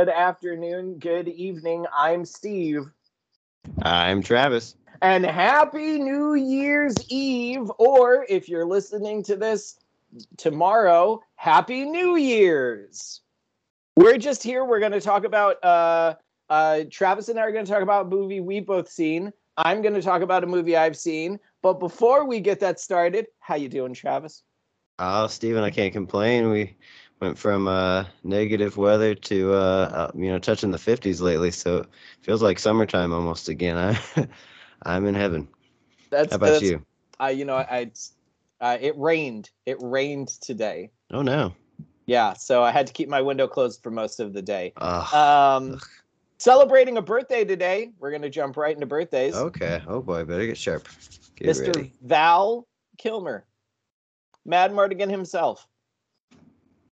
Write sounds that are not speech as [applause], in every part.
Good afternoon, good evening. I'm Steve. I'm Travis. And happy New Year's Eve, or if you're listening to this tomorrow, happy New Year's. We're just here. We're going to talk about, uh, uh, Travis and I are going to talk about a movie we've both seen. I'm going to talk about a movie I've seen. But before we get that started, how you doing, Travis? Oh, Steven, I can't complain. We went from uh, negative weather to uh, you know touching the 50s lately, so it feels like summertime almost again. I [laughs] I'm in heaven. That's How about that's, you? I, you know, I, uh, it rained. It rained today. Oh no. Yeah, so I had to keep my window closed for most of the day. Ugh. Um, Ugh. celebrating a birthday today. We're gonna jump right into birthdays. okay. Oh boy, better get sharp. Get Mr. ready. Val Kilmer, Madmartigan himself,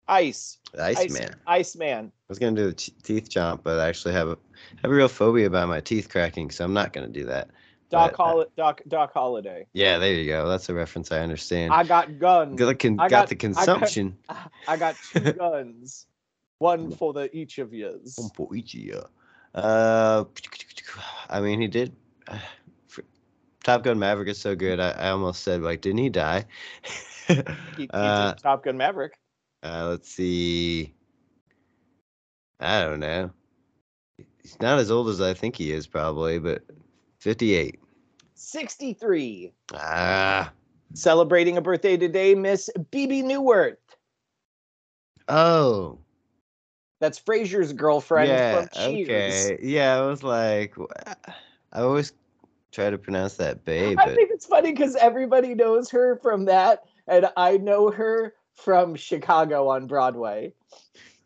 Ice, Ice, man. Ice man. I was gonna do the t- teeth chomp, but I actually have a have a real phobia about my teeth cracking, so I'm not gonna do that. Doc, But, uh, Doc, Doc Holliday. Yeah, there you go. That's a reference I understand. I got guns. got, the con- I got got- the I got- consumption. [laughs] I got two [laughs] guns, one for the each of yous. One for each of you. Uh, I mean, he did. Uh, Top Gun Maverick is so good. I, I almost said like, didn't he die? [laughs] He, he did uh, Top Gun Maverick. Uh, let's see. I don't know. He's not as old as I think he is, probably, but fifty-eight. 63. Ah. Celebrating a birthday today, Miss Bebe Neuwirth. Oh. That's Frasier's girlfriend yeah. Okay. Yeah. I was like, I always try to pronounce that babe, I but think it's funny because everybody knows her from that, and I know her from Chicago on Broadway.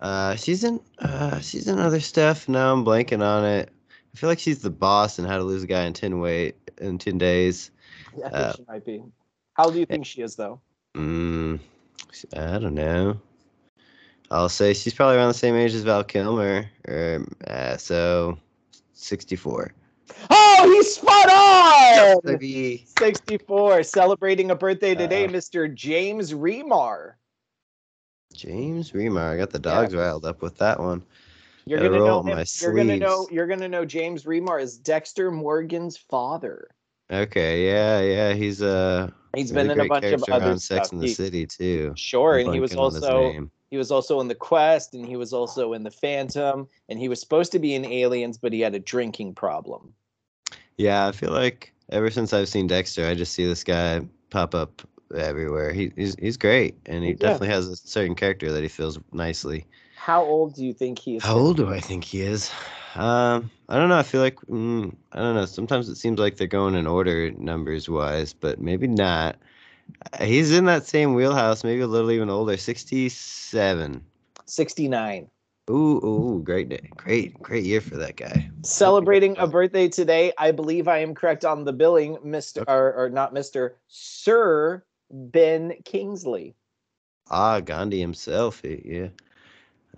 Uh, she's in uh, she's in other stuff. Now I'm blanking on it. I feel like she's the boss in How to Lose a Guy in Ten Weight in Ten Days. I think Uh, she might be. How do you think she is, though? Mm, I don't know. I'll say she's probably around the same age as Val Kilmer, or uh, so sixty-four. Oh, he's spot on! 64. Celebrating a birthday today, Uh, Mr. James Remar. James Remar. I got the dogs riled up with that one. You're gonna know him. my You're gonna know. You're gonna know James Remar is Dexter Morgan's father. Okay, yeah, yeah, he's uh, He's really been in a bunch of other Sex stuff. in the He- City too. Sure, I'm and he was blanking on his also he was also in the Quest, and he was also in the Phantom, and he was supposed to be in Aliens, but he had a drinking problem. Yeah, I feel like ever since I've seen Dexter, I just see this guy pop up everywhere. He, he's he's great, and he Yeah. definitely has a certain character that he feels nicely. How old do you think he is? How old do I think he is? Um, I don't know. I feel like mm, I don't know. Sometimes it seems like they're going in order numbers wise, but maybe not. He's in that same wheelhouse, maybe a little even older, sixty-seven. 69. Ooh, ooh, great day, great, great year for that guy. Celebrating a birthday today, I believe I am correct on the billing, Mr. Okay. Or, or not Mr. Sir Ben Kingsley. Ah, Gandhi himself. Yeah.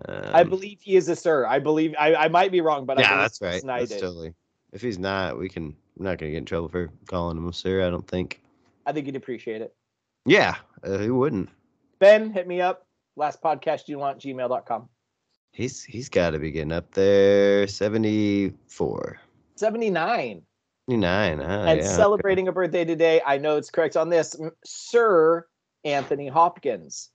I Um, believe he is a sir. I believe I, I might be wrong, but I yeah, that's right. That's totally. If he's not, we can. We're not gonna get in trouble for calling him a sir. I don't think. I think you'd appreciate it. Yeah, uh, who wouldn't? Ben, hit me up. Last podcast you want, gmail.com. He's he's got to be getting up there. Seventy four. 79. 79. Ah, and yeah, okay. celebrating a birthday today, I know it's correct on this, Sir Anthony Hopkins.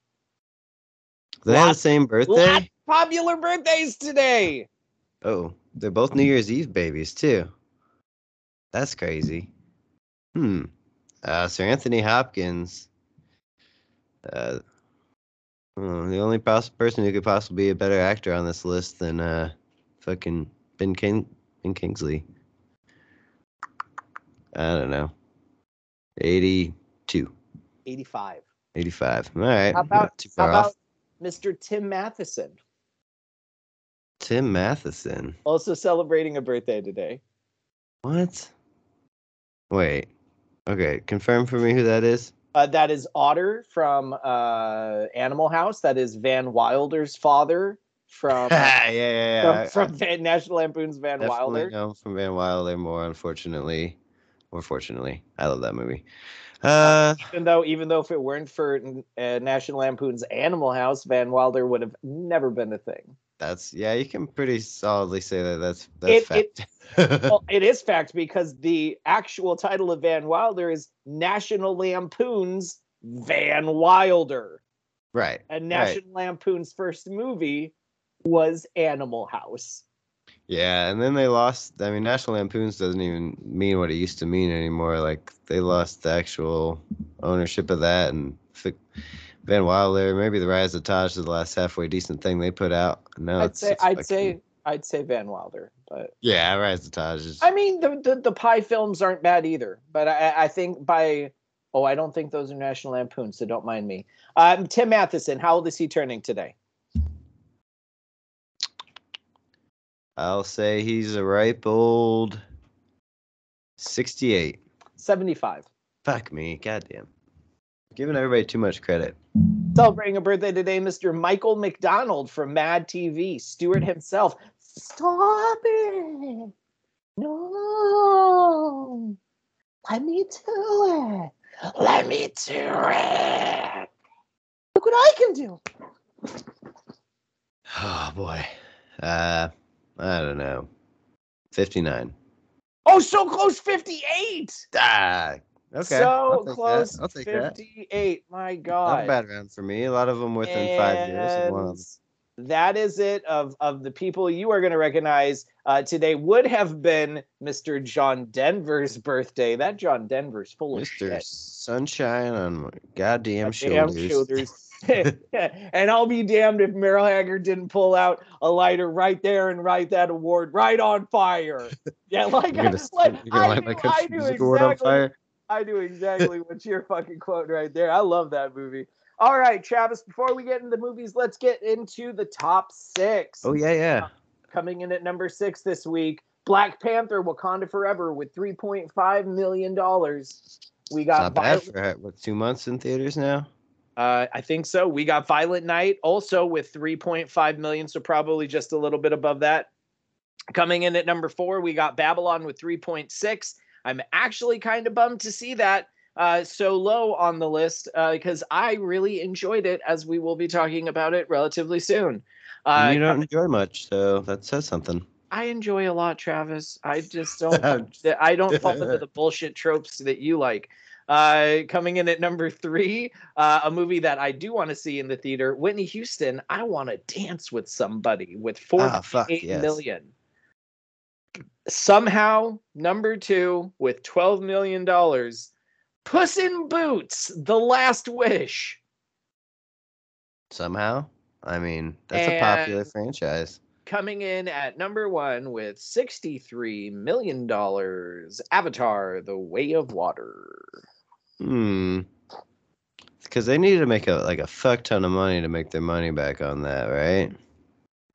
They have the same birthday? popular birthdays today. Oh, they're both New Year's Eve babies too. That's crazy. Hmm. Uh, Sir Anthony Hopkins. Uh, oh, the only person who could possibly be a better actor on this list than uh, fucking Ben King Ben Kingsley. I don't know. 82, 85. 85. All right. How about, how about off. Mr. Tim Matheson? Tim Matheson. Also celebrating a birthday today. What? Wait. Okay, confirm for me who that is. Uh, that is Otter from uh, Animal House. That is Van Wilder's father from, [laughs] yeah, yeah, yeah. from, from Van, National Lampoon's Van Definitely Wilder. from Van Wilder more, unfortunately. Or fortunately. I love that movie. Uh, Even though, even though if it weren't for uh, National Lampoon's Animal House, Van Wilder would have never been a thing. That's yeah, you can pretty solidly say that that's that's It- fact. [laughs] well, it is fact because the actual title of Van Wilder is National Lampoon's Van Wilder. right. And right. National Lampoon's first movie was Animal House. Yeah, and then they lost. I mean, National Lampoons doesn't even mean what it used to mean anymore. Like they lost the actual ownership of that, and Van Wilder, maybe the Rise of Taj is the last halfway decent thing they put out. No, I'd it's, say I'd say I'd say Van Wilder, but yeah, Rise of Taj is. I mean the the, the pie films aren't bad either. But I, I think by oh I don't think those are National Lampoons, so don't mind me. Um, Tim Matheson, how old is he turning today? I'll say he's a ripe old sixty-eight. Seventy five. Fuck me, goddamn. Giving everybody too much credit. Celebrating a birthday today, Mr. Michael McDonald from Mad TV, Stuart himself. Stop it! No! Let me do it! Let me do it! Look what I can do! Oh boy. Uh, I don't know. Fifty-nine. Oh, so close, 58! Ah, okay. So take that. close, I'll take that. 58. My Not God. a bad round for me. A lot of them within five years. And one of that is it of of the people you are going to recognize uh, today would have been Mr. John Denver's birthday. That John Denver's full of Mr. shit. Sunshine on my goddamn, Damn shoulders. shoulders. [laughs] [laughs] and I'll be damned if Merle Haggard didn't pull out a lighter right there and write that award right on fire. [laughs] Yeah, like, You're gonna, like I, light knew, I country knew music award on exactly. I knew exactly [laughs] what you're fucking quoting right there. I love that movie. All right, Travis, before we get into the movies, let's get into the top six. Oh yeah, yeah. Uh, coming in at number six this week, Black Panther Wakanda Forever with $3.5 million. We got not bad for uh, what two months in theaters now. Uh, I think so. We got Violent Night also with 3.5 million, so probably just a little bit above that. Coming in at number four, we got Babylon with 3.6. I'm actually kind of bummed to see that uh, so low on the list because I really enjoyed it, as we will be talking about it relatively soon. Uh, you don't enjoy much, so that says something. I enjoy a lot, Travis. I just [laughs] don't. I don't fall into the [laughs] bullshit tropes that you like. Uh, coming in at number three, uh, a movie that I do want to see in the theater, Whitney Houston. I want to dance with somebody with four Ah, yes. million. Somehow, number two with twelve million dollars, Puss in Boots: The Last Wish. Somehow, I mean, that's a popular franchise. coming in at number one with $63 million Avatar The Way of Water. Hmm. Because they need to make a like a fuck ton of money to make their money back on that, right?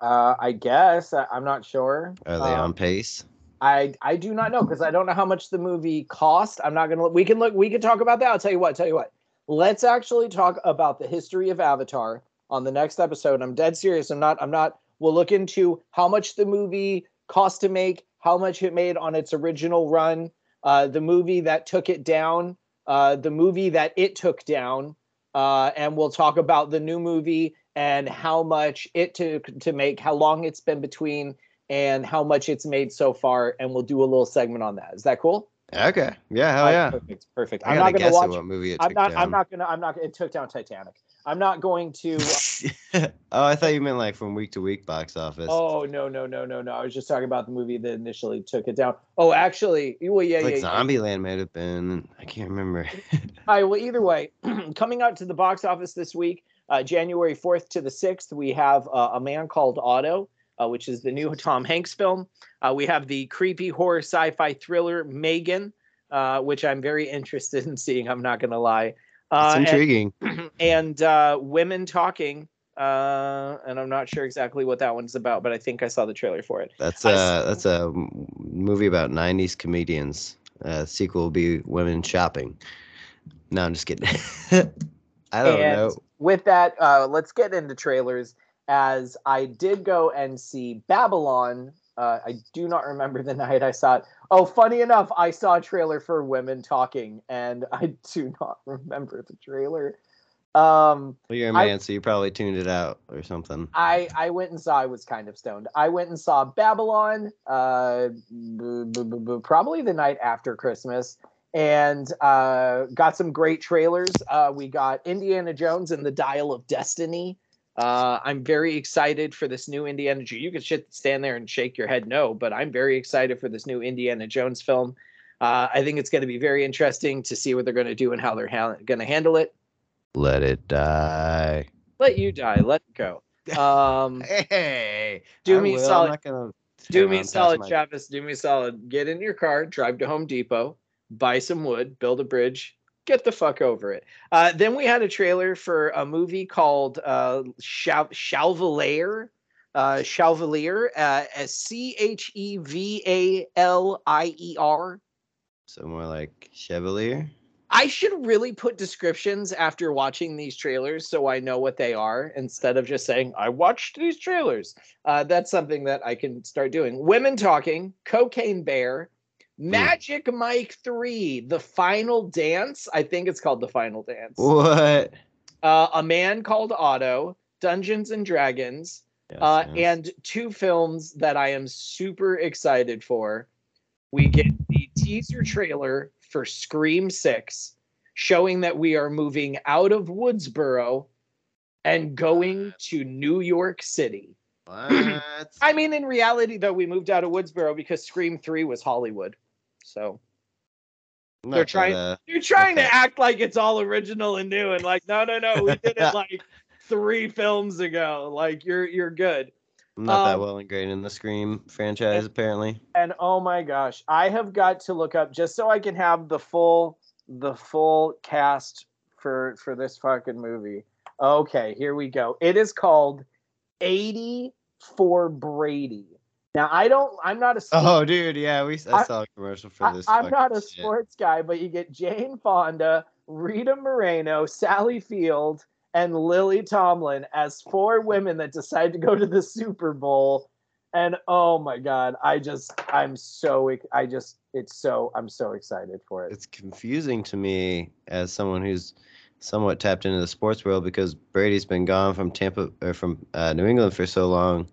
Uh, I guess. I, I'm not sure. Are they Um, on pace? I, I do not know because I don't know how much the movie cost. I'm not gonna. We can look. We can talk about that. I'll tell you what. Tell you what. Let's actually talk about the history of Avatar on the next episode. I'm dead serious. I'm not. I'm not. We'll look into how much the movie cost to make, how much it made on its original run, uh, the movie that took it down, uh, the movie that it took down, uh, and we'll talk about the new movie and how much it took to make, how long it's been between, and how much it's made so far. And we'll do a little segment on that. Is that cool? Okay. Yeah. Hell yeah. Perfect. Perfect. I I'm not gonna guess watch. what movie it I'm took not. down. I'm not gonna. I'm not. It took down Titanic. I'm not going to. [laughs] uh, oh, I thought you meant like from week to week box office. oh no no no no no! I was just talking about the movie that initially took it down. Oh, actually, well, yeah, like yeah, yeah. Zombieland might have been. I can't remember. [laughs] All right. Well, either way, [clears throat] coming out to the box office this week, uh, January 4th to the 6th, we have uh, A Man Called Otto, uh, which is the new [laughs] Tom Hanks film. Uh, we have the creepy horror sci fi thriller Megan, uh, which I'm very interested in seeing. I'm not going to lie. Uh, it's and- intriguing. [clears throat] and uh, Women Talking. Uh, and I'm not sure exactly what that one's about, but I think I saw the trailer for it. That's a that's a movie about '90s comedians. Uh, sequel will be Women Shopping. No, I'm just kidding. [laughs] I don't And know. With that, uh, let's get into trailers. As I did go and see Babylon, uh, I do not remember the [laughs] night I saw it. Oh, funny enough, I saw a trailer for Women Talking, and [laughs] I do not remember the trailer. Um, Well, you're a man, so you probably tuned it out or something. I I went and saw. I was kind of stoned. I went and saw Babylon. Uh, b- b- b- b- probably the night after Christmas, and uh, got some great trailers. Uh, we got Indiana Jones and the Dial of Destiny. Uh, I'm very excited for this new Indiana. Jo- You could shit, stand there and shake your head no, but I'm very excited for this new Indiana Jones film. Uh, I think it's going to be very interesting to see what they're going to do and how they're ha- going to handle it. Let it die. Let you die. Let it go. [laughs] Um, Hey, Do I me will. solid. Gonna do me solid, my- Travis. Do me solid. Get in your car, drive to Home Depot, buy some wood, build a bridge, get the fuck over it. Uh, then we had a trailer for a movie called uh, Chalvalier. Uh, Chalvalier, uh, C H E V A L I E R. So more like Chevalier. I should really put descriptions after watching these trailers so I know what they are instead of just saying, I watched these trailers. Uh, that's something that I can start doing. Women Talking, Cocaine Bear, Magic Mike 3, The Final Dance. I think it's called The Final Dance. What? Uh, a Man Called Otto, Dungeons and Dragons, Yes, uh, yes. and two films that I am super excited for. We get the teaser trailer for Scream 6, showing that we are moving out of Woodsboro and going to New York City. What? I mean, in reality, though, we moved out of Woodsboro because Scream 3 was Hollywood. So Not they're that, trying- uh, you're trying Okay. to act like it's all original and new, and like, no, no, no, we did it [laughs] like three films ago. Like, you're you're good. I'm not that um, well ingrained in the Scream franchise, apparently. and oh my gosh i have got to look up just so i can have the full the full cast for for this fucking movie okay here we go it is called 80 for brady now i don't i'm not a oh, sports, Oh, dude, yeah, we I I- saw a commercial for this. i'm not fucking a shit. sports guy but you get jane fonda rita moreno sally field and lily tomlin as four women that decide to go to the super bowl and oh my god i just i'm so i just it's so i'm so excited for it It's confusing to me as someone who's somewhat tapped into the sports world because Brady's been gone from Tampa or from uh, New England for so long.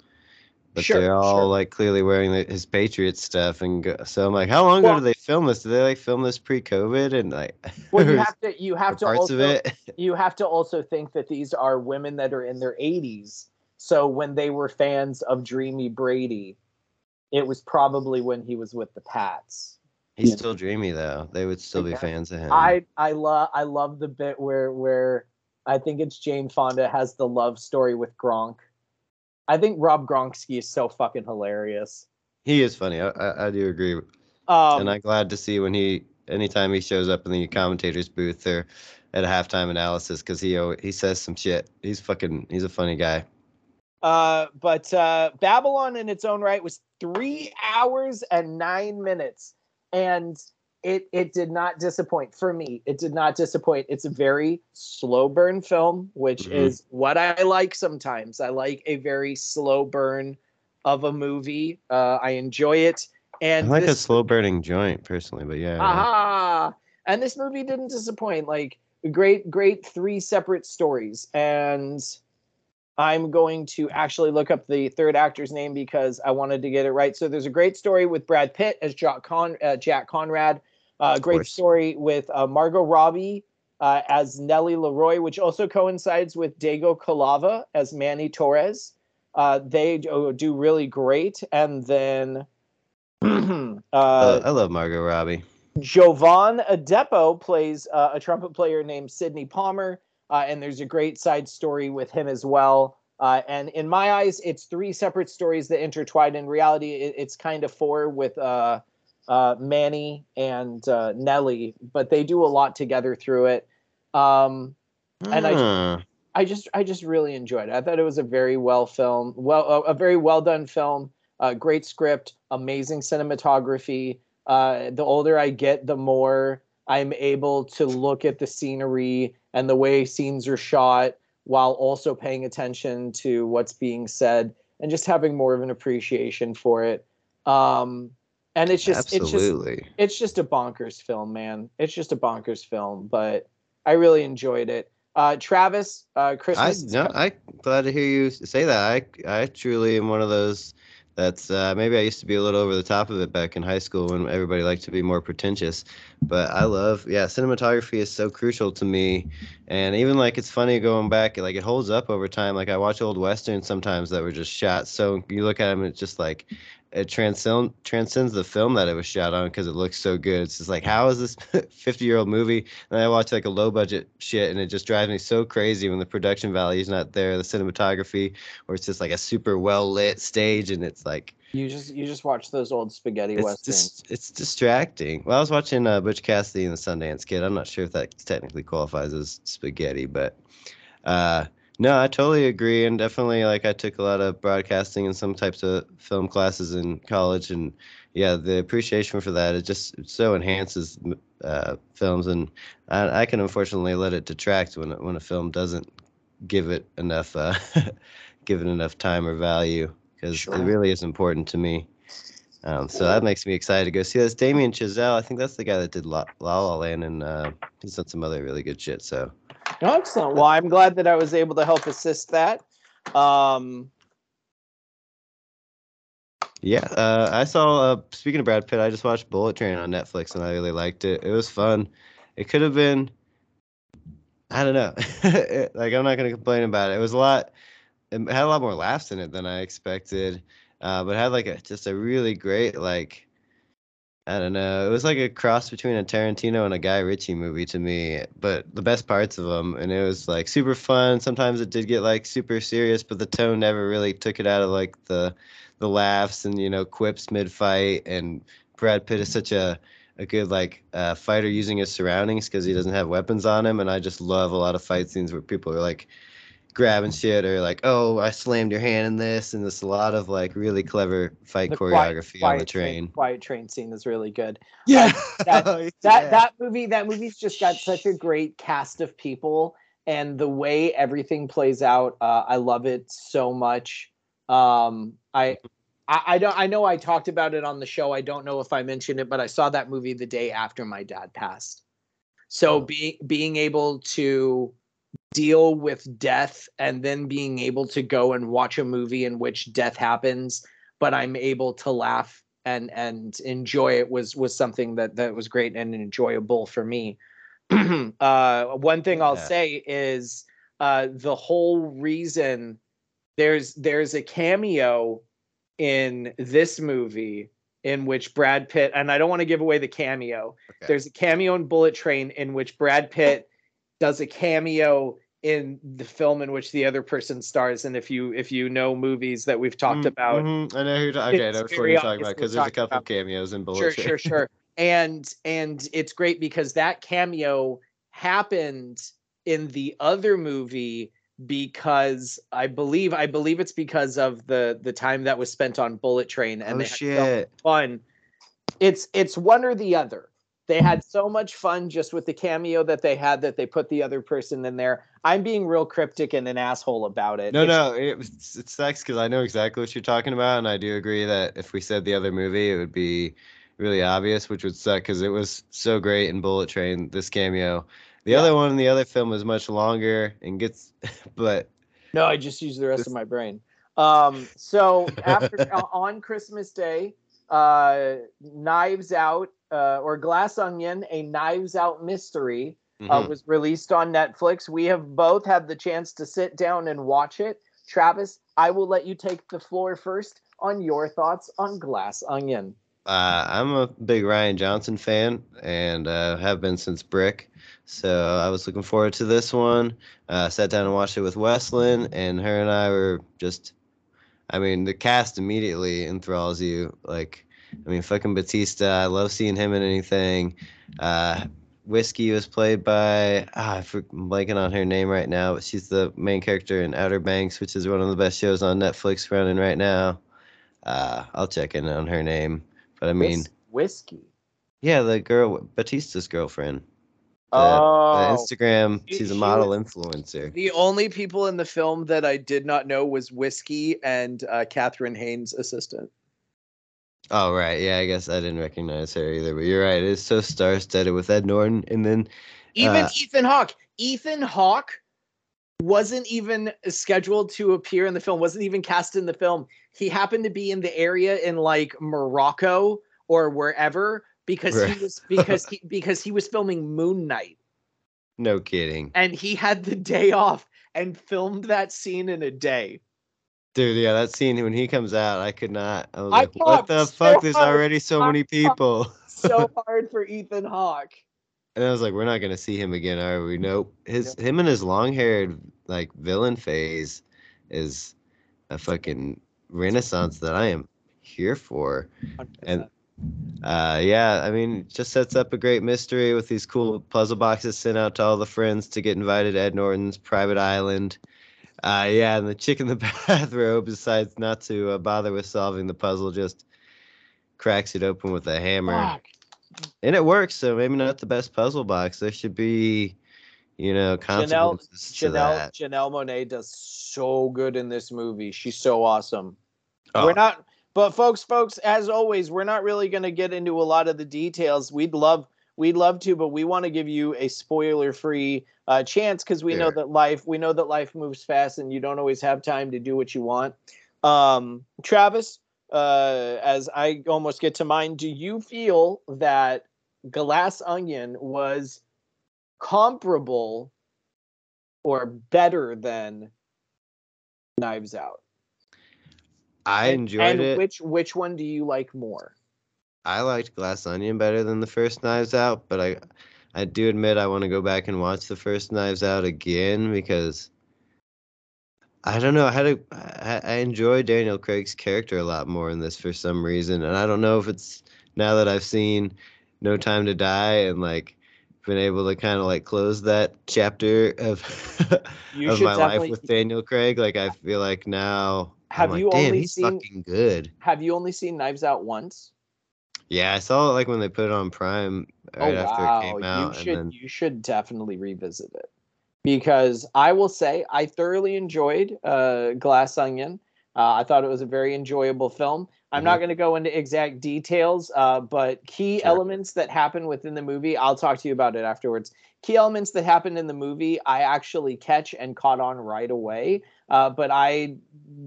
But Sure, they're all sure. like clearly wearing the, his Patriots stuff, and go, so I'm like, how long Well- ago did they film this? Did they like film this pre-COVID and like? [laughs] well you have to you have to parts also of it? [laughs] you have to also think that these are women that are in their 80s so when they were fans of dreamy brady it was probably when he was with the pats He's Yeah. still dreamy though. They would still be fans of him. I I love I love the bit where where I think it's Jane Fonda has the love story with Gronk. I think Rob Gronkowski is so fucking hilarious. he is funny. I, I, I do agree. Um, and I'm glad to see when he anytime he shows up in the commentator's booth or at a halftime analysis because he he says some shit. He's fucking he's a funny guy. uh, but uh, Babylon in its own right was three hours and nine minutes, and it it did not disappoint for me. It did not disappoint. It's a very slow burn film, which Mhm. is what I like sometimes. I like a very slow burn of a movie. Uh, I enjoy it. And I like a slow burning joint personally, but yeah. yeah. aha! And this movie didn't disappoint. Like great, great three separate stories. And I'm going to actually look up the third actor's name because I wanted to get it right. So there's a great story with Brad Pitt as Jack, Con- uh, Jack Conrad. Uh, great course. story with uh, Margot Robbie uh, as Nellie LaRoy, which also coincides with Diego Calva as Manny Torres. Uh, they do, do really great. And then [clears throat] uh, I love Margot Robbie. Jovan Adepo plays uh, a trumpet player named Sidney Palmer, uh, and there's a great side story with him as well. Uh, and in my eyes, it's three separate stories that intertwine. In reality, it, it's kind of four with uh, uh, Manny and uh, Nellie, but they do a lot together through it. Um, And I- I just I just really enjoyed it. I thought it was a very well filmed, well a, a very well done film. Uh, great script, amazing cinematography. Uh, the older I get, the more I'm able to look at the scenery and the way scenes are shot, while also paying attention to what's being said and just having more of an appreciation for it. Um, and it's just it's just it's just a bonkers film, man. It's just a bonkers film, but I really enjoyed it. Uh, Travis, uh, I Christmas. is no. I glad to hear you say that. I I truly am one of those that's uh, maybe I used to be a little over the top of it back in high school when everybody liked to be more pretentious. But I love yeah, cinematography is so crucial to me, and even like it's funny going back, like it holds up over time. Like I watch old westerns sometimes that were just shot so you look at them, it's just like it transcend transcends the film that it was shot on because it looks so good. It's just like how is this [laughs] 50 year old movie? And I watch like a low budget shit, and it just drives me so crazy when the production value is not there, the cinematography, or it's just like a super well lit stage, and it's like You just you just watch those old spaghetti it's westerns. just it's distracting. Well, I was watching uh, Butch Cassidy and the Sundance Kid. I'm not sure if that technically qualifies as spaghetti, but uh, no, I totally agree, and definitely like I took a lot of broadcasting and some types of film classes in college, and yeah, the appreciation for that it just it so enhances uh, films, and I, I can unfortunately let it detract when when a film doesn't give it enough uh, [laughs] give it enough time or value because Sure. it really is important to me. Um, so that makes me excited to go see this. Damien Chazelle, I think that's the guy that did La La, La Land, and uh, he's done some other really good shit. So No, excellent. Well, I'm glad that I was able to help assist that. Um, yeah, uh, I saw. Uh, speaking of Brad Pitt, I just watched Bullet Train on Netflix, and I really liked it. It was fun. It could have been. I don't know. It- [laughs] like I'm not gonna complain about it. It was a lot. It had a lot more laughs in it than I expected, uh, but it had like a just a really great like. I don't know. It was like a cross between a Tarantino and a Guy Ritchie movie to me, but the best parts of them, and it was like super fun. Sometimes it did get like super serious, but the tone never really took it out of like the the laughs and you know quips mid fight. And Brad Pitt is such a a good like uh, fighter using his surroundings because he doesn't have weapons on him, and I just love a lot of fight scenes where people are like grabbing shit or like, oh, I slammed your hand in this, and there's a lot of like really clever fight the quiet- choreography on the train. quiet train scene is really good. Yeah, [laughs] that- Yeah. That that movie that movie's just got such a great cast of people, and the way everything plays out, uh, I love it so much. Um, I. I, I don't. I know I talked about it on the show. I don't know if I mentioned it, but I saw that movie the day after my dad passed. So Oh. being being able to deal with death and then being able to go and watch a movie in which death happens but i'm able to laugh and and enjoy it was was something that that was great and enjoyable for me [clears throat] uh one thing i'll Yeah. say is uh the whole reason there's there's a cameo in this movie in which Brad Pitt and I don't want to give away the cameo. Okay. There's a cameo in Bullet Train in which Brad Pitt does a cameo in the film in which the other person stars and if you if you know movies that we've talked Mm, about mhm, I know who. Okay, know which you're talking about because there's a couple about- cameos in Bullet sure Train. sure sure and and it's great because that cameo happened in the other movie because I believe I believe it's because of the the time that was spent on Bullet Train and oh they had so shit! fun. It's it's one or the other. They had so much fun just with the cameo that they had that they put the other person in there. I'm being real cryptic and an asshole about it. No, It's- no, it it sucks because I know exactly what you're talking about, and I do agree that if we said the other movie, it would be really obvious, which would suck because it was so great in Bullet Train. This cameo, the Yeah. other one in the other film is much longer and gets, [laughs] but No, I just used the rest of my brain. Um, so [laughs] after uh, on Christmas Day, uh, Knives Out uh, or Glass Onion, a Knives Out mystery, uh, mhm. was released on Netflix. We have both had the chance to sit down and watch it. Travis, I will let you take the floor first on your thoughts on Glass Onion. Uh, I'm a big Rian Johnson fan and uh, have been since Brick. So I was looking forward to this one. Uh, sat down and watched it with Westlin, and her and I were just, I mean, the cast immediately enthralls you. Like, I mean, fucking Batista. I love seeing him in anything. Uh, Whiskey was played by, ah, I'm blanking on her name right now, but she's the main character in Outer Banks, which is one of the best shows on Netflix running right now. Uh, I'll check in on her name. But I mean, Whis- whiskey. yeah, the girl, Batista's girlfriend. The, oh, the Instagram, She- she's a model influencer. the only people in the film that I did not know was whiskey and uh, Catherine Haynes' assistant. Oh, right. Yeah, I guess I didn't recognize her either. But you're right. It is so star studded with Ed Norton. And then, Even Uh, Ethan Hawke. Ethan Hawke wasn't even scheduled to appear in the film, wasn't even cast in the film. He happened to be in the area in like Morocco or wherever because Right. he was because [laughs] he because he was filming Moon Knight No kidding. and he had the day off and filmed that scene in a day. Dude, yeah, that scene when he comes out, I could not. I was I like, what the so fuck? There's already so many people. [laughs] So [laughs] hard for Ethan Hawke. And I was like, we're not gonna see him again, are we? Nope. His him and his long haired like villain phase is a fucking renaissance that I am here for. And uh yeah, I mean, just sets up a great mystery with these cool puzzle boxes sent out to all the friends to get invited to Ed Norton's private island. Uh yeah, and the chick in the [laughs] bathrobe decides not to uh, bother with solving the puzzle, just cracks it open with a hammer Fuck. and it works. So maybe not the best puzzle box. There should be, you know, consequences to Janelle that. Janelle Monáe does so good in this movie. She's so awesome. Oh, We're not but folks, folks, as always, we're not really going to get into a lot of the details. We'd love we'd love to, but we want to give you a spoiler-free uh, chance because we know that life we know that life moves fast and you don't always have time to do what you want. Um, Travis, uh, as I almost get to mine, do you feel that Glass Onion was comparable or better than Knives Out? I And- enjoyed and it. Which which one do you like more? I liked Glass Onion better than the first Knives Out, but I, I do admit I want to go back and watch the first Knives Out again because. I don't know. I had a, I, I enjoy Daniel Craig's character a lot more in this for some reason, and I don't know if it's now that I've seen No Time to Die and like been able to kind of like close that chapter of [laughs] of my life with Daniel Craig. Like I feel like now Have like, you only he's seen- fucking good. have you only seen Knives Out once? Yeah, I saw it like when they put it on Prime right oh after wow, it came out, you should then you should definitely revisit it because I will say I thoroughly enjoyed uh, Glass Onion. Uh, I thought it was a very enjoyable film. I'm not going to go into exact details, uh, but key Sure. elements that happen within the movie, I'll talk to you about it afterwards. Key elements that happened in the movie, I actually catch and caught on right away. Uh, but I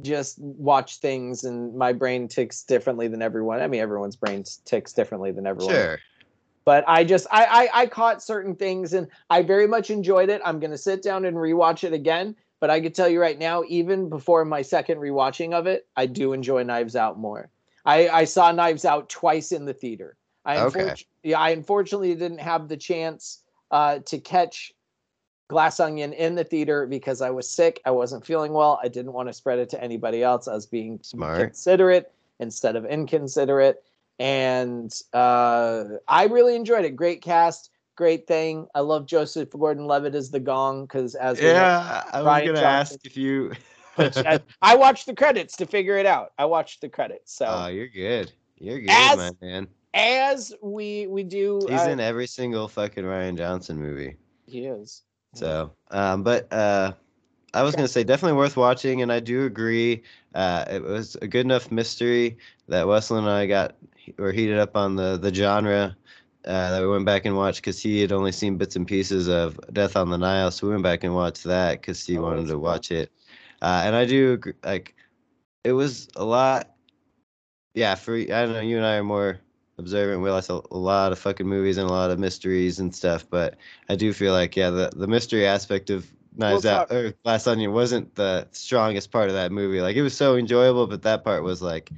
just watch things and my brain ticks differently than everyone. I mean, everyone's brain ticks differently than everyone sure. but I just I, I I caught certain things and I very much enjoyed it. I'm gonna sit down and rewatch it again. But I could tell you right now, even before my second rewatching of it, I do enjoy Knives Out more. I, I saw Knives Out twice in the theater. I Okay. yeah, I unfortunately didn't have the chance uh, to catch Glass Onion in the theater because I was sick. I wasn't feeling well. I didn't want to spread it to anybody else. I was being Smart. considerate instead of inconsiderate. And uh, I really enjoyed it. Great cast, great thing. I love Joseph Gordon-Levitt as the Gong because as we know- Yeah, I was Ryan gonna ask if you. [laughs] I, I watched the credits to figure it out. I watched the credits. So oh, you're good. You're good, As- man. As we we do, He's uh, in every single fucking Rian Johnson movie. he is. So, um, but uh, I was gonna say definitely worth watching, and I do agree. Uh, it was a good enough mystery that Wesley and I got were heated up on the the genre. Uh, that we went back and watched because he had only seen bits and pieces of Death on the Nile, so we went back and watched that because he Oh, wanted to watch it. Uh, and I do agree, like it was a lot. Yeah, for I don't know, you and I are more observant. We watch a, a lot of fucking movies and a lot of mysteries and stuff, but I do feel like yeah, the the mystery aspect of Knives We'll Out or Glass Onion wasn't the strongest part of that movie. Like it was so enjoyable, but that part was like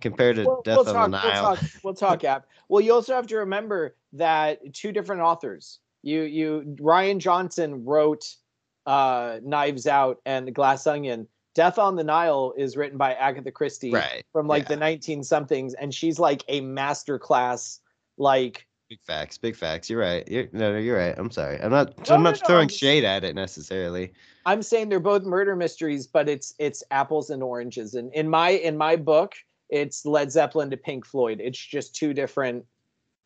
compared to We'll, Death we'll on talk. the We'll Nile. talk. We'll talk. App. Well, you also have to remember that two different authors. You you Rian Johnson wrote uh, Knives Out and Glass Onion. Death on the Nile is written by Agatha Christie Right. from like yeah. the 19 somethings, and she's like a master class. Like Big facts, big facts. You're right. You're, no, no, you're right. I'm sorry. I'm not. No, I'm no, not no, throwing I'm shade at it necessarily. I'm saying they're both murder mysteries, but it's it's apples and oranges. And in my in my book, it's Led Zeppelin to Pink Floyd. It's just two different.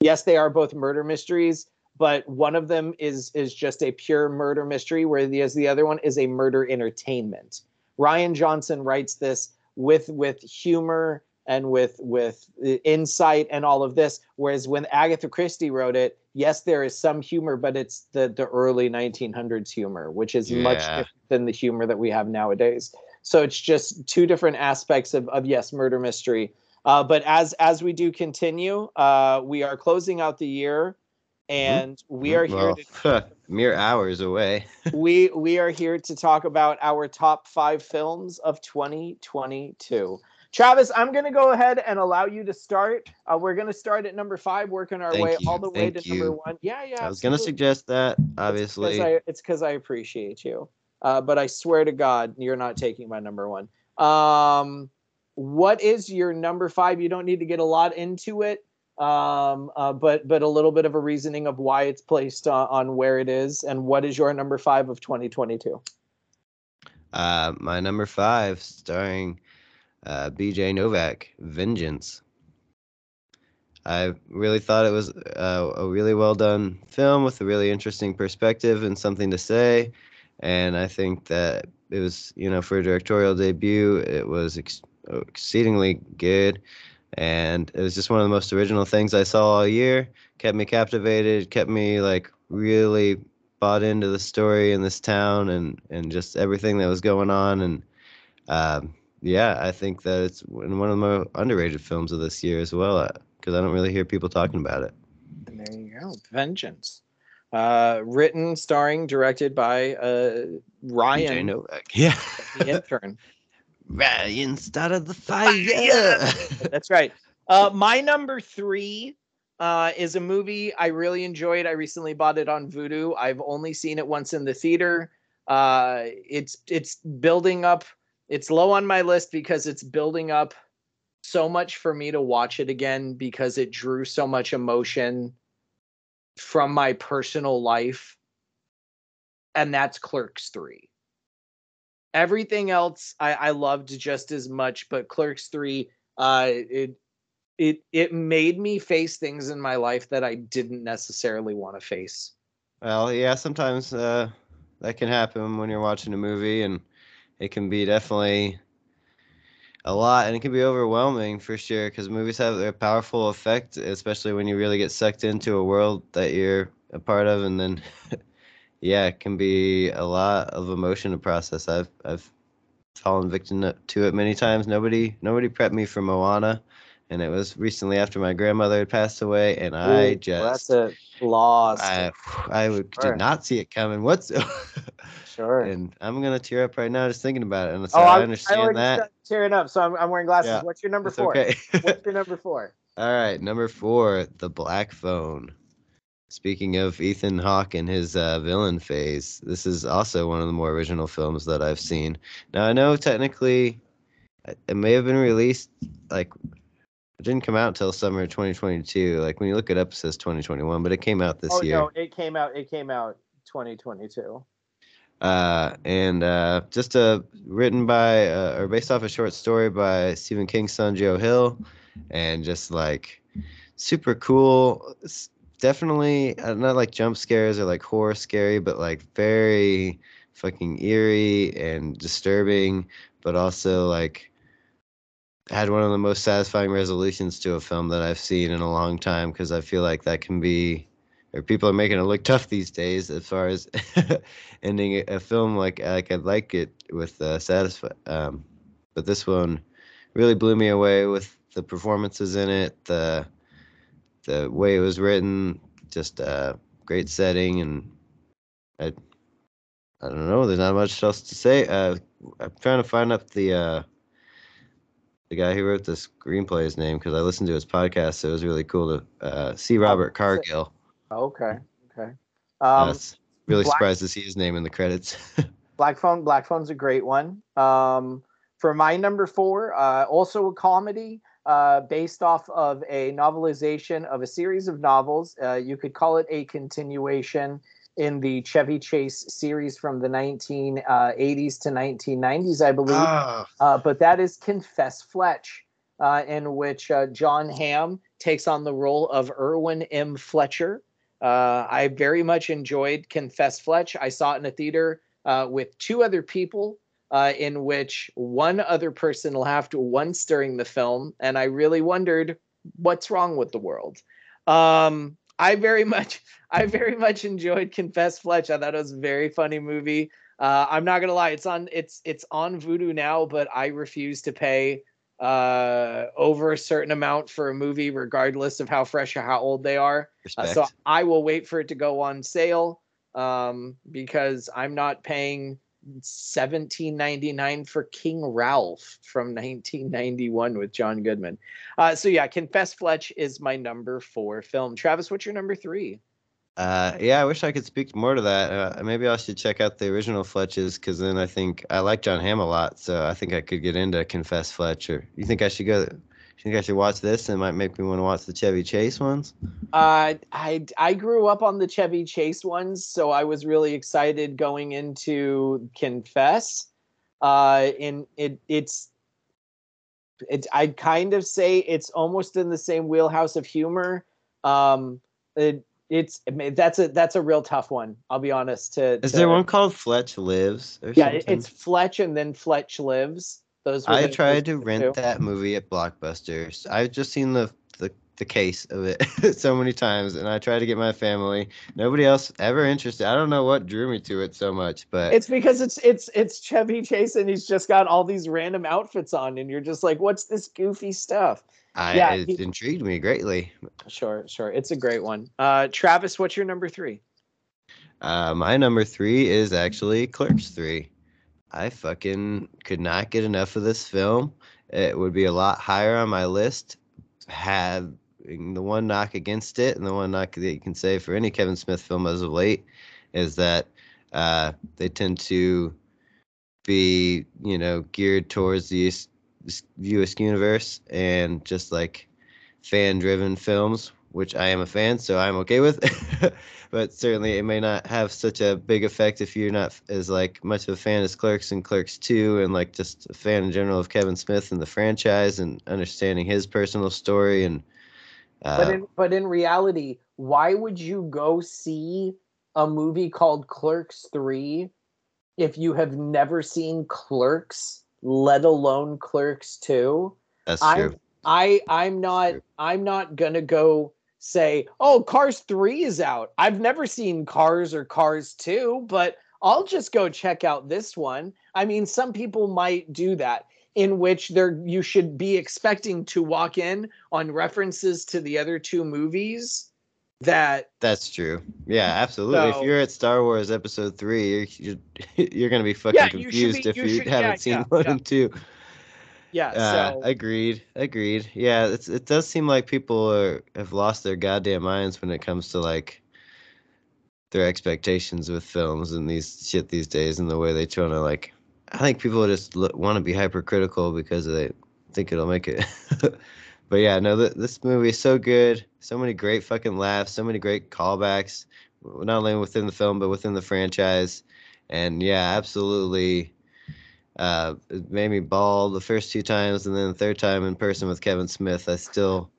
Yes, they are both murder mysteries, but one of them is is just a pure murder mystery, whereas the other one is a murder entertainment. Rian Johnson writes this with with humor and with with insight and all of this. Whereas when Agatha Christie wrote it, yes, there is some humor, but it's the the early 1900s humor, which is yeah. much different than the humor that we have nowadays. So it's just two different aspects of, of yes, murder mystery. Uh, but as as we do continue, uh, we are closing out the year. And we are well, here to [laughs] mere hours away. [laughs] we we are here to talk about our top five films of 2022. Travis, I'm going to go ahead and allow you to start. Uh, we're going to start at number five, working our Thank way you. all the Thank way to you. number one. Yeah, yeah. I was going to suggest that, obviously. It's because I, I, appreciate you. Uh, but I swear to God, you're not taking my number one. Um, what is your number five? You don't need to get a lot into it, um, uh, but but a little bit of a reasoning of why it's placed uh, on where it is, and what is your number five of 2022? Uh, my number five, starring uh, BJ Novak, Vengeance. I really thought it was uh, a really well done film with a really interesting perspective and something to say. And I think that it was, you know, for a directorial debut, it was ex- exceedingly good. And it was just one of the most original things I saw all year. Kept me captivated, kept me like really bought into the story in this town and, and just everything that was going on. And um, yeah, I think that it's one of the more underrated films of this year as well, because uh, I don't really hear people talking about it. And there you go, Vengeance. Uh, written, starring, directed by uh, Ryan. Yeah, the intern. [laughs] Ryan started the fire. [laughs] That's right. Uh, my number three uh, is a movie I really enjoyed. I recently bought it on Vudu. I've only seen it once in the theater. Uh, it's it's building up it's low on my list because it's building up so much for me to watch it again because it drew so much emotion from my personal life and that's clerks 3 everything else i i loved just as much but clerks 3 uh it it it made me face things in my life that i didn't necessarily want to face. Well yeah sometimes uh that can happen when you're watching a movie and it can be definitely a lot and it can be overwhelming for sure because movies have a powerful effect especially when you really get sucked into a world that you're a part of and then [laughs] yeah it can be a lot of emotion to process i've i've fallen victim to it many times nobody nobody prepped me for moana and it was recently after my grandmother had passed away and Ooh, i just well, that's a loss i i sure. did not see it coming what's Sure. And I'm gonna tear up right now just thinking about it. And so oh, I understand I that. Tearing up, so I'm, I'm wearing glasses. Yeah, What's your number four? Okay. What's your number four? [laughs] All right, number four, the Black Phone. Speaking of Ethan Hawke and his uh, villain phase, this is also one of the more original films that I've seen. Now I know technically, it may have been released like it didn't come out until summer 2022. Like when you look it up, it says 2021, but it came out this oh, year. no, it came out. It came out 2022 uh, and uh, just uh, written by uh, or based off a short story by Stephen King's son Joe Hill, and just like super cool. Definitely uh, not like jump scares or like horror scary, but like very fucking eerie and disturbing, but also like had one of the most satisfying resolutions to a film that I've seen in a long time because I feel like that can be or people are making it look [laughs] tough these days as far as [laughs] ending a film like like I'd like it with uh, satisfy. Um, but this one really blew me away with the performances in it, the the way it was written, just a uh, great setting, and I I don't know. There's not much else to say. Uh, I'm trying to find up the uh, the guy who wrote the screenplay's name because I listened to his podcast. So it was really cool to uh, see Robert Cargill. Okay. Okay. Um, really Black, surprised to see his name in the credits. [laughs] Black Phone. Black Phone's a great one. Um, for my number four, uh, also a comedy uh, based off of a novelization of a series of novels. Uh, you could call it a continuation in the Chevy Chase series from the 1980s uh, to 1990s, I believe. Ah. but that is Confess Fletch, uh, in which uh, Jon Hamm takes on the role of Irwin M. Fletcher. Uh, I very much enjoyed Confess Fletch. I saw it in a theater uh, with two other people. Uh, in which one other person laughed once during the film, and I really wondered what's wrong with the world. Um, I very much, [laughs] I very much enjoyed Confess Fletch. I thought it was a very funny movie. Uh, I'm not gonna lie, it's on it's it's on Vudu now, but I refuse to pay uh, over a certain amount for a movie, regardless of how fresh or how old they are. Uh, so I will wait for it to go on sale um, because I'm not paying 17.99 for King Ralph from 1991 with John Goodman. Uh, so yeah, Confess Fletch is my number four film. Travis, what's your number three? Uh, yeah, I wish I could speak more to that. Uh, maybe I should check out the original Fletches because then I think I like Jon Hamm a lot, so I think I could get into Confess Fletch. Or you think I should go? You think I should watch this? It might make me want to watch the Chevy Chase ones. Uh, I I grew up on the Chevy Chase ones, so I was really excited going into Confess. Uh, and it it's it I'd kind of say it's almost in the same wheelhouse of humor. Um, it, it's that's a that's a real tough one. I'll be honest. To is there one called Fletch Lives? yeah, something? it's Fletch and then Fletch Lives. Those I tried to rent too. that movie at Blockbusters. I've just seen the the the case of it [laughs] so many times, and I tried to get my family. Nobody else ever interested. I don't know what drew me to it so much, but it's because it's it's it's Chevy Chase, and he's just got all these random outfits on, and you're just like, what's this goofy stuff? I, yeah, it he, intrigued me greatly. Sure, sure. It's a great one. Uh, Travis, what's your number three? Uh, my number three is actually Clerks 3. I fucking could not get enough of this film. It would be a lot higher on my list. Had the one knock against it, and the one knock that you can say for any Kevin Smith film as of late is that uh, they tend to be, you know, geared towards the View Askewniverse and just like fan driven films, which I am a fan, so I'm okay with. [laughs] but certainly it may not have such a big effect if you're not as like much of a fan as Clerks and Clerks 2 and like just a fan in general of Kevin Smith and the franchise and understanding his personal story and uh, but in but in reality, why would you go see a movie called Clerks 3 if you have never seen Clerks let alone Clerks 2. That's I'm, true. I I'm not I'm not gonna go say, oh, Cars 3 is out. I've never seen Cars or Cars 2, but I'll just go check out this one. I mean, some people might do that in which there you should be expecting to walk in on references to the other two movies that that's true yeah absolutely so, if you're at star wars episode three you're you're, [laughs] you're gonna be fucking yeah, confused be, if you, you should, haven't yeah, seen yeah, one and two yeah uh, so. agreed agreed yeah it's it does seem like people are have lost their goddamn minds when it comes to like their expectations with films and these shit these days and the way they try to like i think people just want to be hypercritical because they think it'll make it [laughs] but yeah, no, th- this movie is so good. So many great fucking laughs. So many great callbacks, not only within the film but within the franchise. And yeah, absolutely, uh, it made me bawl the first two times, and then the third time in person with Kevin Smith. I still,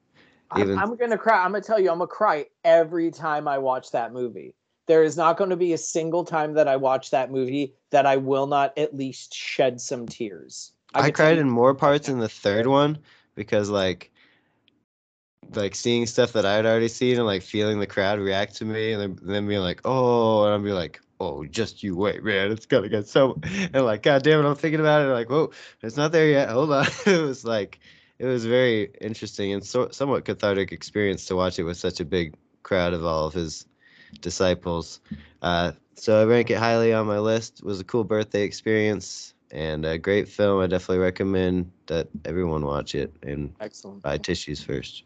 even I'm, I'm gonna cry. I'm gonna tell you, I'm gonna cry every time I watch that movie. There is not going to be a single time that I watch that movie that I will not at least shed some tears. I, I cried in more parts in the third one because like like seeing stuff that I had already seen and like feeling the crowd react to me and then, then being like, oh, and I'm be like, oh, just you wait, man, it's gonna get so, and like, god damn it, I'm thinking about it, like, whoa, it's not there yet, hold on. [laughs] it was like, it was very interesting and so, somewhat cathartic experience to watch it with such a big crowd of all of his disciples. Uh, so I rank it highly on my list. It was a cool birthday experience and a great film. I definitely recommend that everyone watch it and Excellent. buy tissues first.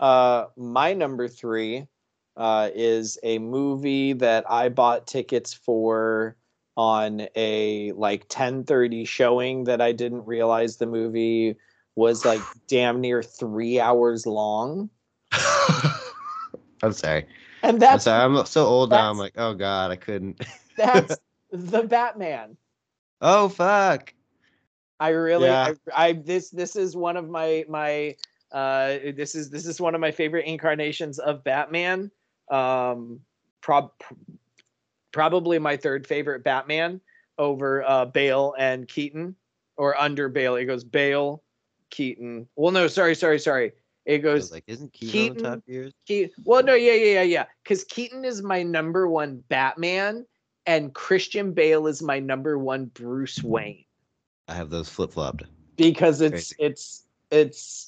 Uh, my number three uh, is a movie that I bought tickets for on a like 10:30 showing that I didn't realize the movie was like [sighs] damn near three hours long. [laughs] I'm sorry. And that's I'm sorry. I'm so old now. I'm like, oh god, I couldn't. [laughs] that's [laughs] the Batman. Oh fuck. I really, yeah. I, I this this is one of my my uh, this is this is one of my favorite incarnations of Batman. Um, prob- probably my third favorite Batman. over uh, Bale and Keaton, or under Bale. It goes Bale, Keaton. Well, no, sorry, sorry, sorry. It goes like, isn't Keaton, Keaton- on top? Keaton. Well, no, yeah, yeah, yeah, yeah. Because Keaton is my number one Batman, and Christian Bale is my number one Bruce Wayne. I have those flip flopped. because it's Crazy. it's it's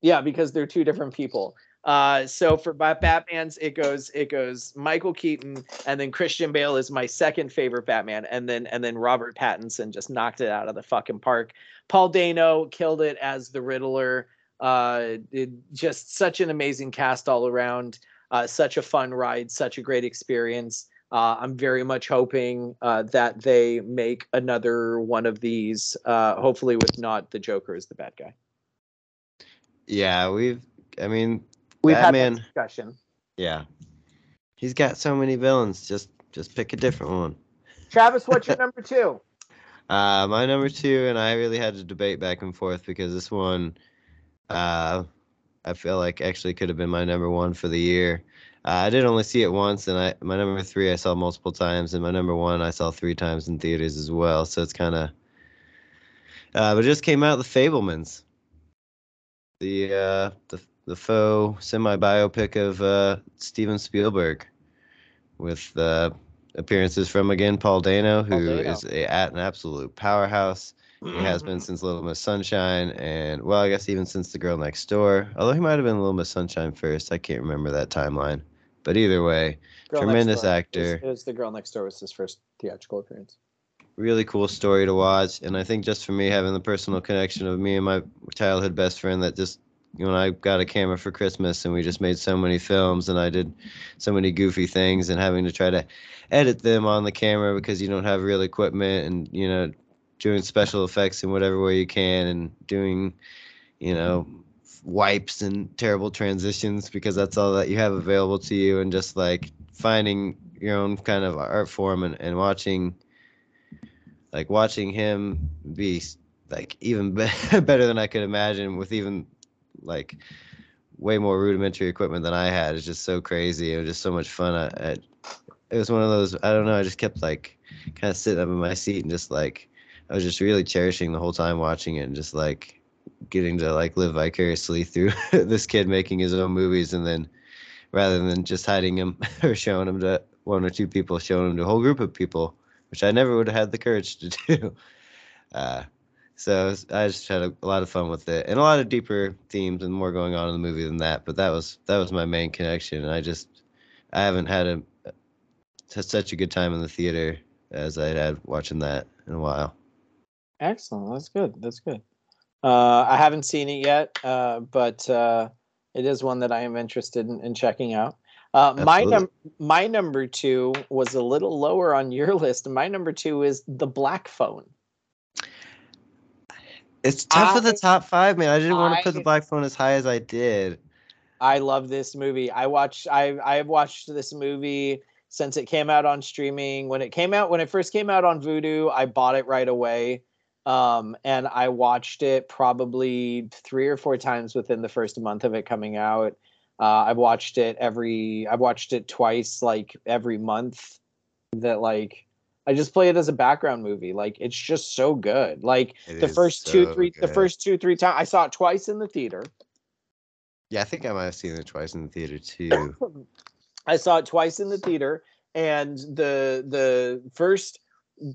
yeah because they're two different people. Uh so for Bat- batman's it goes it goes michael keaton and then christian bale is my second favorite batman and then and then robert pattinson just knocked it out of the fucking park. Paul dano killed it as the riddler. Uh it, just such an amazing cast all around. Uh such a fun ride such a great experience. Uh, I'm very much hoping uh, that they make another one of these, uh, hopefully with not the Joker as the bad guy. Yeah, we've. I mean, We've had that discussion. Yeah, he's got so many villains. Just just pick a different one. Travis, what's your [laughs] number two? Uh, my number two, and I really had to debate back and forth because this one, uh, I feel like actually could have been my number one for the year. Uh, I did only see it once, and I my number three I saw multiple times, and my number one I saw three times in theaters as well. So it's kind of, uh, but it just came out the Fabelmans, the uh, the the faux semi biopic of uh, Steven Spielberg, with uh, appearances from again Paul Dano, who Paul Dano. is a, at an absolute powerhouse. He has been since Little Miss Sunshine, and well, I guess even since The Girl Next Door. Although he might have been Little Miss Sunshine first, I can't remember that timeline. But either way, Girl tremendous actor. It was, it was the girl next door was his first theatrical appearance. Really cool story to watch. And I think just for me having the personal connection of me and my childhood best friend that just you know, I got a camera for Christmas and we just made so many films and I did so many goofy things and having to try to edit them on the camera because you don't have real equipment and you know doing special effects in whatever way you can and doing you know wipes and terrible transitions because that's all that you have available to you and just like finding your own kind of art form and, and watching like watching him be like even [laughs] be- better than I could imagine with even like way more rudimentary equipment than I had is just so crazy. It was just so much fun. I, I, it was one of those I don't know. I just kept like kind of sitting up in my seat and just like I was just really cherishing the whole time watching it and just like getting to like live vicariously through [laughs] this kid making his own movies and then rather than just hiding him [laughs] or showing him to one or two people, showing him to a whole group of people, which I never would have had the courage to [laughs] do. Uh, so I just had a, a lot of fun with it, and a lot of deeper themes and more going on in the movie than that. But that was that was my main connection, and I just I haven't had a such a good time in the theater as I had watching that in a while. Excellent. That's good. That's good. Uh, I haven't seen it yet, uh, but uh, it is one that I am interested in, in checking out. Uh, my num- my number two was a little lower on your [laughs] list. My number two is the Black Phone. It's tough with I- the top five, man. I didn't want to put the Black Phone as high as I did. I love this movie. I watched I I have watched this movie since it came out on streaming. When it came out when it first came out on Vudu, I bought it right away. Um and I watched it probably 3 or 4 times within the first month of it coming out. Uh I've watched it every I've watched it twice like every month that like I just play it as a background movie. Like it's just so good. Like It the first two so three the first two three times I saw it twice in the theater. Yeah, I think I might have seen it twice in the theater too. [coughs] I saw it twice in the theater, and the the first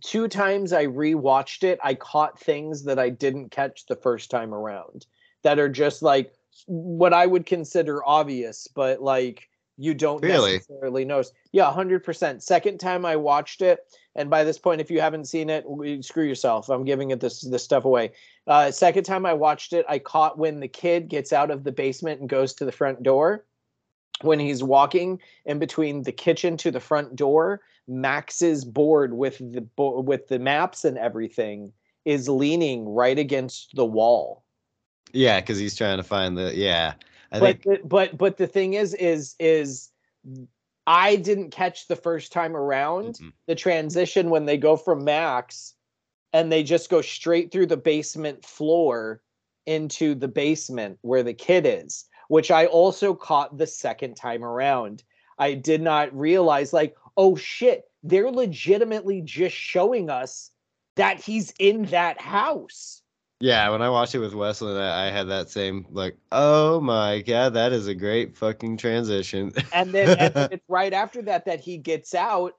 two times I rewatched it, I caught things that I didn't catch the first time around. That are just like what I would consider obvious, but like you don't Really? necessarily notice. Yeah, hundred percent. Second time I watched it, and by this point, if you haven't seen it, screw yourself. I'm giving it this this stuff away. Uh, second time I watched it, I caught when the kid gets out of the basement and goes to the front door. When he's walking in between the kitchen to the front door, Max's board with the bo- with the maps and everything is leaning right against the wall. Yeah, because he's trying to find the yeah. I but think the, but but the thing is is is I didn't catch the first time around Mhm. the transition when they go from Max and they just go straight through the basement floor into the basement where the kid is, which I also caught the second time around. I did not realize like, oh shit, they're legitimately just showing us that he's in that house. Yeah, when I watched it with Wesley, I, I had that same like, oh my god, that is a great fucking transition. [laughs] And then and it's right after that that he gets out,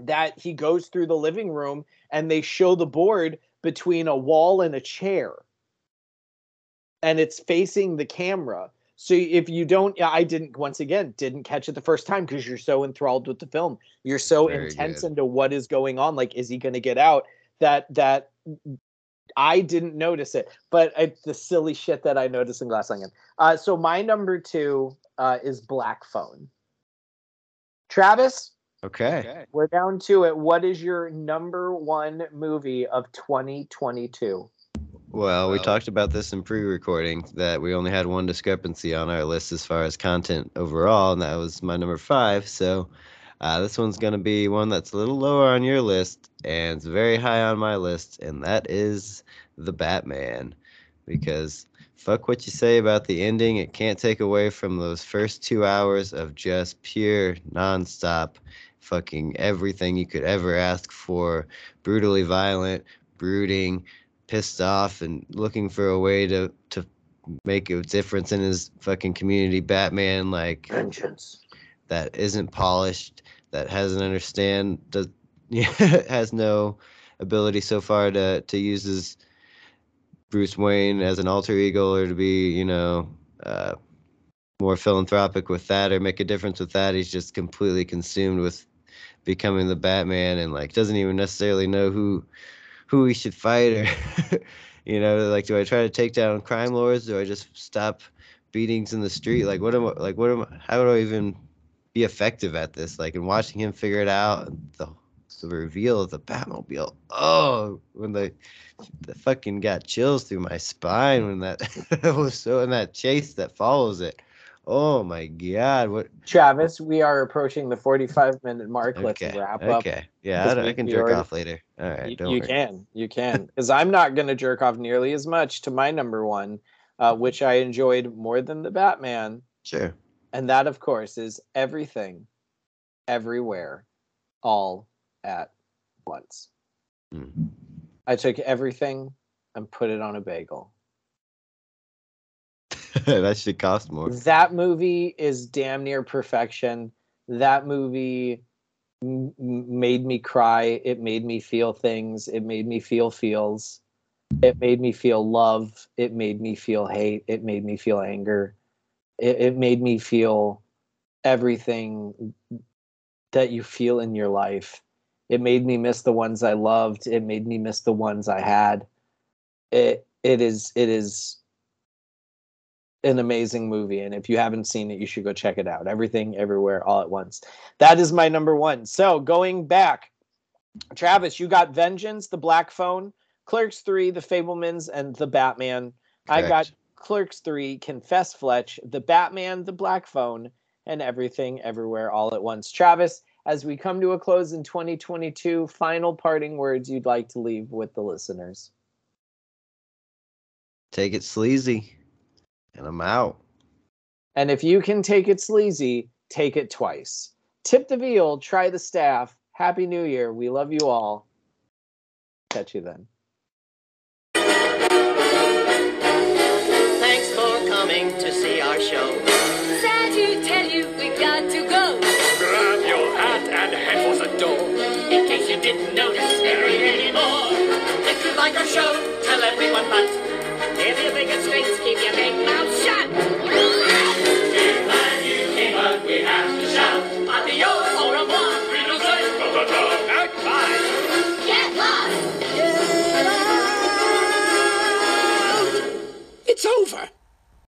that he goes through the living room and they show the board between a wall and a chair. And it's facing the camera. So if you don't, I didn't once again didn't catch it the first time because you're so enthralled with the film. You're so Very intense good. into what is going on. Like, is he going to get out? That that I didn't notice it, but it's the silly shit that I noticed in Glass Onion. Uh, so my number two uh, is Black Phone. Travis, okay. we're down to it. What is your number one movie of 2022? Well, we talked about this in pre-recording that we only had one discrepancy on our list as far as content overall, and that was my number five. So uh, this one's gonna be one that's a little lower on your list and it's very high on my list, and that is the Batman. Because fuck what you say about the ending, it can't take away from those first two hours of just pure nonstop fucking everything you could ever ask for. Brutally violent, brooding, pissed off and looking for a way to to make a difference in his fucking community batman like Vengeance. That isn't polished that hasn't understand does [laughs] has no ability so far to to use his bruce wayne as an alter ego or to be you know uh more philanthropic with that or make a difference with that. He's just completely consumed with becoming the batman and like doesn't even necessarily know who who we should fight or [laughs] you know like do i try to take down crime lords? Do i just stop beatings in the street? Like what am i like what am I, how do i even be effective at this like and watching him figure it out and the, the reveal of the batmobile oh when the the fucking got chills through my spine when that [laughs] was so in that chase that follows it oh my god what Travis, we are approaching the 45 minute mark. Let's okay wrap up. okay yeah I, I can jerk already- off later all right You, don't you worry. can, you [laughs] can, because I'm not going to jerk off nearly as much to my number one, uh, which I enjoyed more than the Batman, sure and that, of course, is everything, everywhere, all at once. Mm. I took everything and put it on a bagel. [laughs] that should cost more That movie is damn near perfection. That movie m- made me cry. It made me feel things. It made me feel feels. It made me feel love. It made me feel hate. It made me feel anger. It, it made me feel everything that you feel in your life. It made me miss the ones I loved. It made me miss the ones I had. It it is it is an amazing movie and if you haven't seen it you should go check it out everything everywhere all at once that is my number one so going back travis you got vengeance the black phone clerks 3 the fabelmans and the batman i got Correct. Clerks 3 confess fletch the batman the black phone and everything everywhere all at once travis as we come to a close in 2022 final parting words you'd like to leave with the listeners take it sleazy and i'm out And if you can take it sleazy, take it twice. Tip the veal, try the staff. Happy New Year. We love you all. Catch you then. wouldn't anymore. If you like our show, tell everyone but. If you think it stinks, keep your big mouth shut. You we have to shout. Ta-ta-ta, It's over.